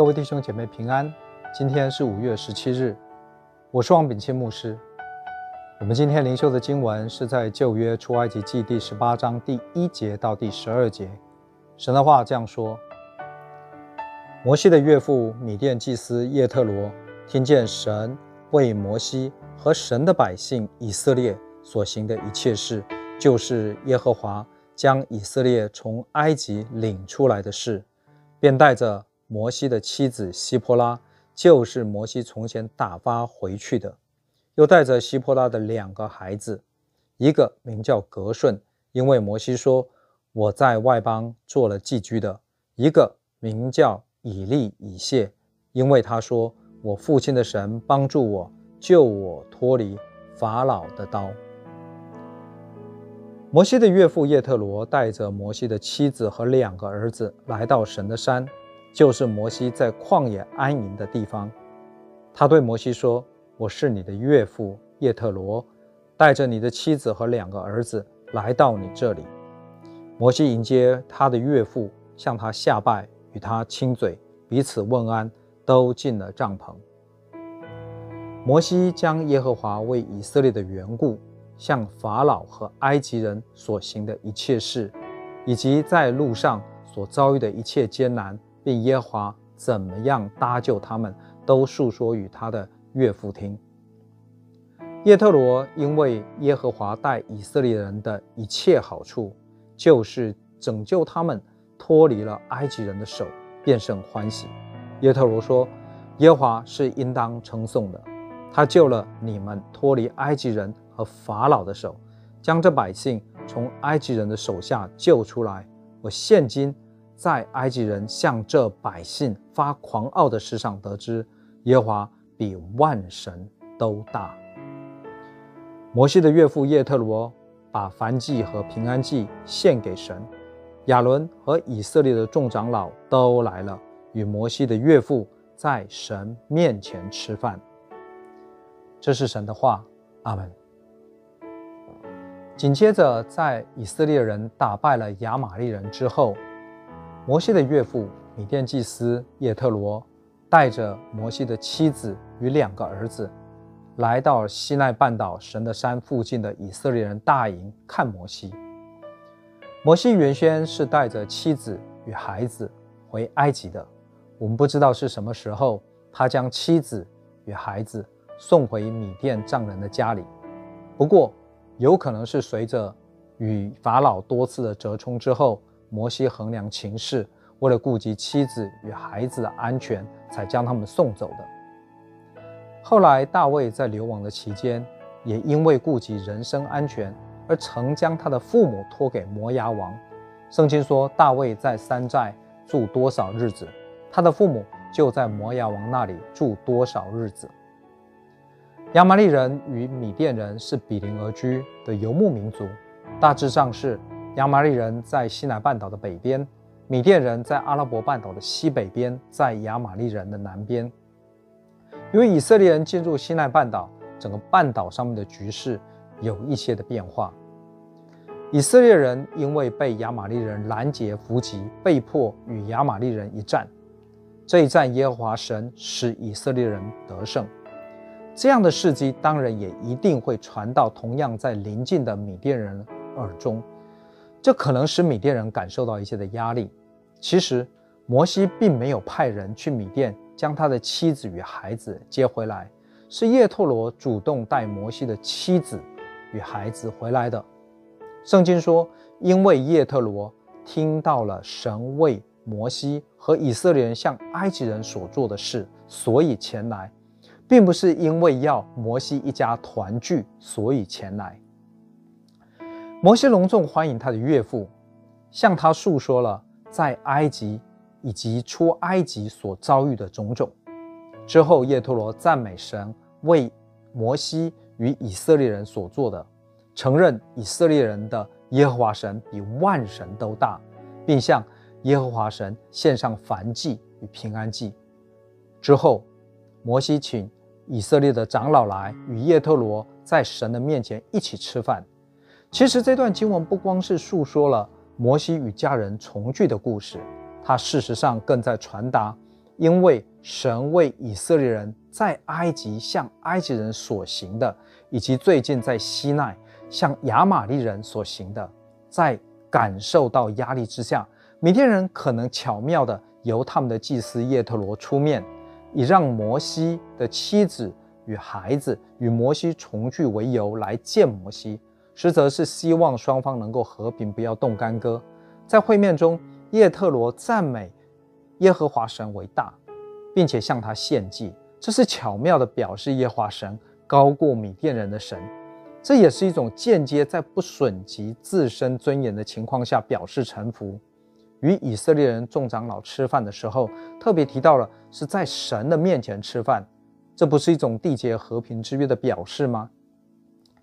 各位弟兄姐妹平安，今天是五月十七日，我是王炳谦牧师。我们今天灵修的经文是在旧约出埃及记第十八章第一节到第十二节。神的话这样说：摩西的岳父米甸祭司叶特罗听见神为摩西和神的百姓以色列所行的一切事，就是耶和华将以色列从埃及领出来的事，便带着摩西的妻子希波拉，就是摩西从前打发回去的，又带着希波拉的两个孩子，一个名叫革顺，因为摩西说我在外邦做了寄居的；一个名叫以利以谢，因为他说我父亲的神帮助我，救我脱离法老的刀。摩西的岳父叶特罗带着摩西的妻子和两个儿子来到神的山，就是摩西在旷野安营的地方。他对摩西说：“我是你的岳父叶特罗，带着你的妻子和两个儿子来到你这里。”摩西迎接他的岳父，向他下拜，与他亲嘴，彼此问安，都进了帐篷。摩西将耶和华为以色列的缘故，向法老和埃及人所行的一切事，以及在路上所遭遇的一切艰难，并耶和华怎么样搭救他们，都述说与他的岳父听。叶特罗因为耶和华待以色列人的一切好处，就是拯救他们脱离了埃及人的手，便甚欢喜。叶特罗说：“耶和华是应当称颂的，他救了你们脱离埃及人。”和法老的手，将这百姓从埃及人的手下救出来。我现今在埃及人向这百姓发狂傲的事上得知，耶和华比万神都大。摩西的岳父叶特罗把燔祭和平安祭献给神，亚伦和以色列的众长老都来了，与摩西的岳父在神面前吃饭。这是神的话，阿门。紧接着，在以色列人打败了亚玛力人之后，摩西的岳父米甸祭司叶特罗带着摩西的妻子与两个儿子，来到西奈半岛神的山附近的以色列人大营看摩西。摩西原先是带着妻子与孩子回埃及的，我们不知道是什么时候，他将妻子与孩子送回米甸丈人的家里。不过，有可能是随着与法老多次的折冲之后，摩西衡量情势，为了顾及妻子与孩子的安全，才将他们送走的。后来大卫在流亡的期间，也因为顾及人身安全，而曾将他的父母托给摩押王。圣经说，大卫在山寨住多少日子，他的父母就在摩押王那里住多少日子。亚玛力人与米甸人是比邻而居的游牧民族，大致上是亚玛力人在西南半岛的北边，米甸人在阿拉伯半岛的西北边，在亚玛力人的南边。因为以色列人进入西乃半岛，整个半岛上面的局势有一些的变化。以色列人因为被亚玛力人拦截伏击，被迫与亚玛力人一战。这一战，耶和华神使以色列人得胜。这样的事迹当然也一定会传到同样在邻近的米甸人耳中，这可能使米甸人感受到一些的压力。其实摩西并没有派人去米甸将他的妻子与孩子接回来，是叶特罗主动带摩西的妻子与孩子回来的。圣经说，因为叶特罗听到了神为摩西和以色列人向埃及人所做的事，所以前来。并不是因为要摩西一家团聚，所以前来。摩西隆重欢迎他的岳父，向他述说了在埃及以及出埃及所遭遇的种种。之后，叶忒罗赞美神为摩西与以色列人所做的，承认以色列人的耶和华神比万神都大，并向耶和华神献上燔祭与平安祭。之后，摩西请。以色列的长老来与叶忒罗在神的面前一起吃饭。其实这段经文不光是述说了摩西与家人重聚的故事，它事实上更在传达因为神为以色列人在埃及向埃及人所行的，以及最近在西奈向亚玛利人所行的，在感受到压力之下，米甸人可能巧妙地由他们的祭司叶特罗出面，以让摩西的妻子与孩子与摩西重聚为由来见摩西，实则是希望双方能够和平，不要动干戈。在会面中，叶特罗赞美耶和华神为大，并且向他献祭，这是巧妙地表示耶和华神高过米甸人的神。这也是一种间接在不损及自身尊严的情况下表示臣服。与以色列人众长老吃饭的时候，特别提到了是在神的面前吃饭，这不是一种缔结和平之约的表示吗？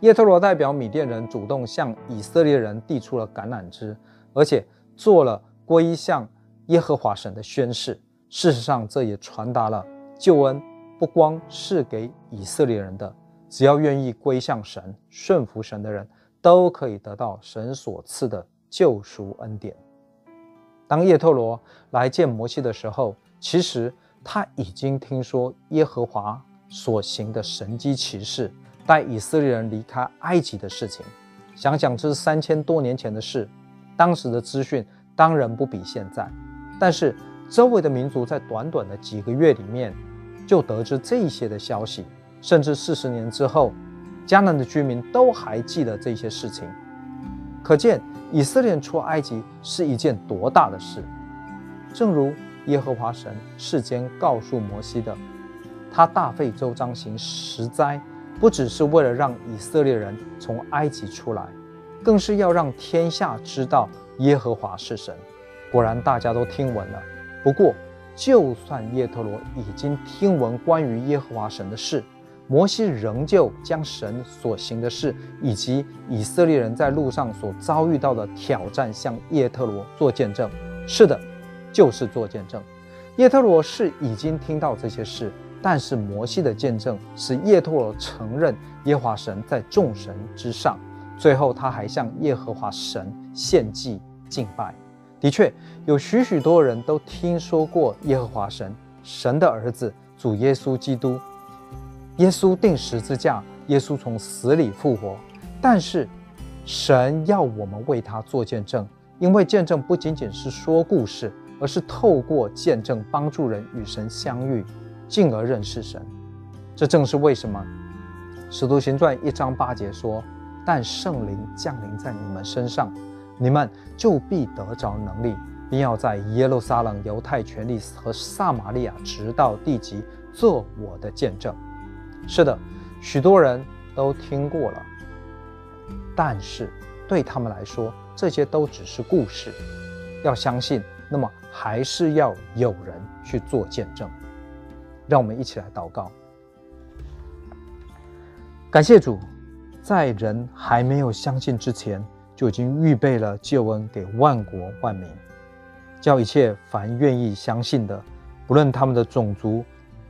叶特罗代表米甸人主动向以色列人递出了橄榄枝，而且做了归向耶和华神的宣誓。事实上，这也传达了救恩不光是给以色列人的。只要愿意归向神、顺服神的人，都可以得到神所赐的救赎恩典。当叶特罗来见摩西的时候，其实他已经听说耶和华所行的神迹奇事，带以色列人离开埃及的事情。想想这是三千多年前的事，当时的资讯当然不比现在，但是周围的民族在短短的几个月里面就得知这些的消息。甚至四十年之后，迦南的居民都还记得这些事情，可见以色列出埃及是一件多大的事。正如耶和华神事先告诉摩西的，他大费周章行十灾，不只是为了让以色列人从埃及出来，更是要让天下知道耶和华是神。果然，大家都听闻了。不过，就算叶特罗已经听闻关于耶和华神的事，摩西仍旧将神所行的事，以及以色列人在路上所遭遇到的挑战，向叶特罗做见证。是的，就是做见证。叶特罗是已经听到这些事，但是摩西的见证使叶忒罗承认耶和华神在众神之上。最后，他还向耶和华神献祭敬拜。的确，有许许多人都听说过耶和华神，神的儿子主耶稣基督。耶稣钉十字架，耶稣从死里复活，但是神要我们为他做见证，因为见证不仅仅是说故事，而是透过见证帮助人与神相遇，进而认识神。这正是为什么《使徒行传》一章八节说：“但圣灵降临在你们身上，你们就必得着能力，并要在耶路撒冷、犹太全地和撒玛利亚直到地极，做我的见证。”是的，许多人都听过了，但是对他们来说，这些都只是故事。要相信，那么还是要有人去做见证。让我们一起来祷告，感谢主，在人还没有相信之前，就已经预备了救恩给万国万民，叫一切凡愿意相信的，不论他们的种族、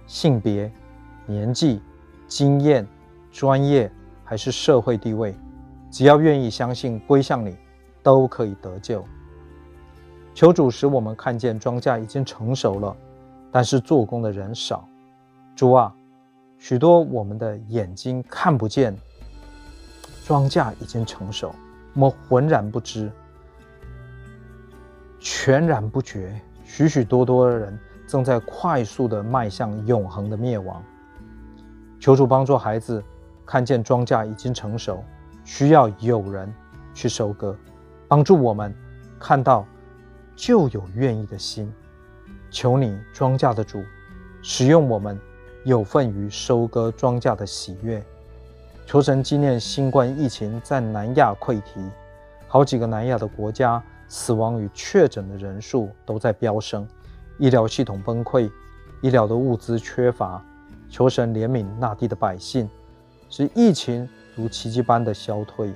性别、年纪。经验、专业还是社会地位，只要愿意相信归向你，都可以得救。求主使我们看见庄稼已经成熟了，但是做工的人少。主啊，许多我们的眼睛看不见，庄稼已经成熟，我们浑然不知，全然不觉，许许多多的人正在快速的迈向永恒的灭亡。求主帮助孩子看见庄稼已经成熟，需要有人去收割，帮助我们看到就有愿意的心。求你庄稼的主，使用我们有份于收割庄稼的喜悦。求神纪念新冠疫情在南亚溃堤，好几个南亚的国家死亡与确诊的人数都在飙升，医疗系统崩溃，医疗的物资缺乏。求神怜悯那地的百姓，使疫情如奇迹般的消退；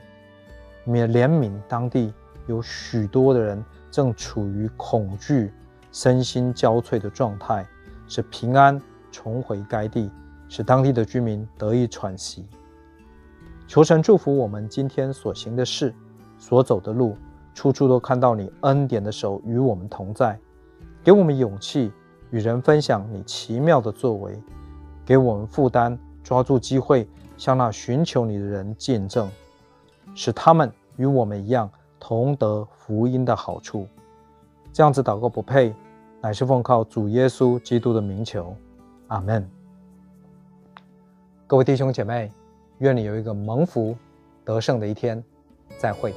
免怜悯当地有许多的人正处于恐惧、身心交瘁的状态，使平安重回该地，使当地的居民得以喘息。求神祝福我们今天所行的事、所走的路，处处都看到你恩典的手与我们同在，给我们勇气与人分享你奇妙的作为，给我们负担，抓住机会向那寻求你的人见证，使他们与我们一样同得福音的好处。这样子祷告不配，乃是奉靠主耶稣基督的名求，阿门。各位弟兄姐妹，愿你有一个蒙福得胜的一天，再会。